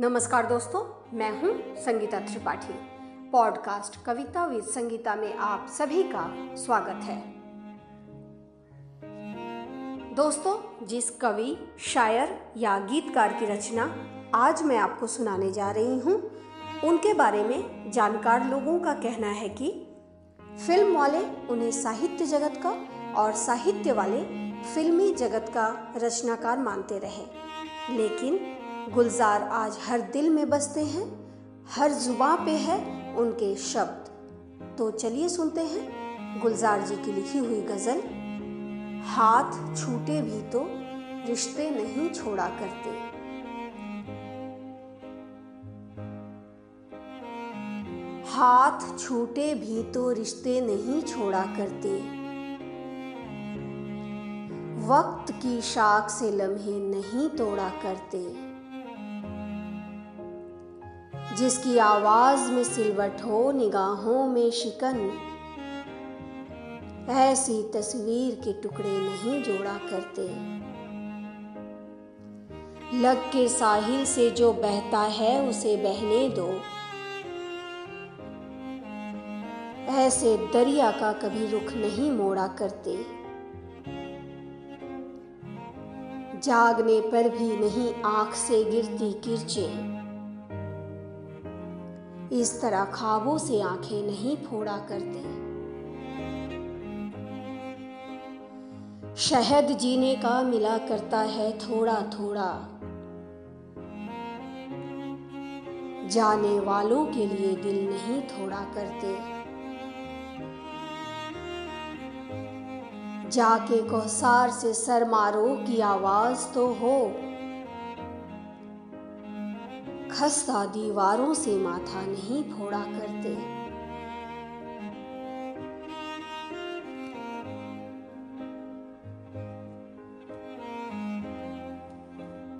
नमस्कार दोस्तों, मैं हूँ Sangeeta Tripathi. Podcast Kavita with Sangeeta में आप सभी का स्वागत है। दोस्तों, जिस कवि, शायर या गीतकार की रचना आज मैं आपको सुनाने जा रही हूँ, उनके बारे में जानकार लोगों का कहना है कि फ़िल्म वाले उन्हें साहित्य जगत का और साहित्य वाले फिल्मी जगत का रचनाकार मानते रहे। लेकिन गुलजार आज हर दिल में बसते हैं, हर जुबा पे है उनके शब्द। तो चलिए सुनते हैं गुलजार जी की लिखी हुई गज़ल, हाथ छूटे भी तो रिश्ते नहीं छोड़ा करते। हाथ छूटे भी तो रिश्ते नहीं छोड़ा करते। वक्त की शाख से लम्हे नहीं तोड़ा करते। जिसकी आवाज़ में सिलवट हो, निगाहों में शिकन। ऐसी तस्वीर के टुकड़े नहीं जोड़ा करते। लग के साहिल से जो बहता है, उसे बहने दो। ऐसे दरिया का कभी रुख नहीं मोड़ा करते। जागने पर भी नहीं आँख से गिरती किरचे। इस तरह खाबों से आँखें नहीं फोड़ा करते। शहद जीने का मिला करता है थोड़ा थोड़ा। जाने वालों के लिए दिल नहीं थोड़ा करते। जाके कोसार से सर मारो की आवाज़ तो हो। खस्ता दीवारों से माथा नहीं फोड़ा करते।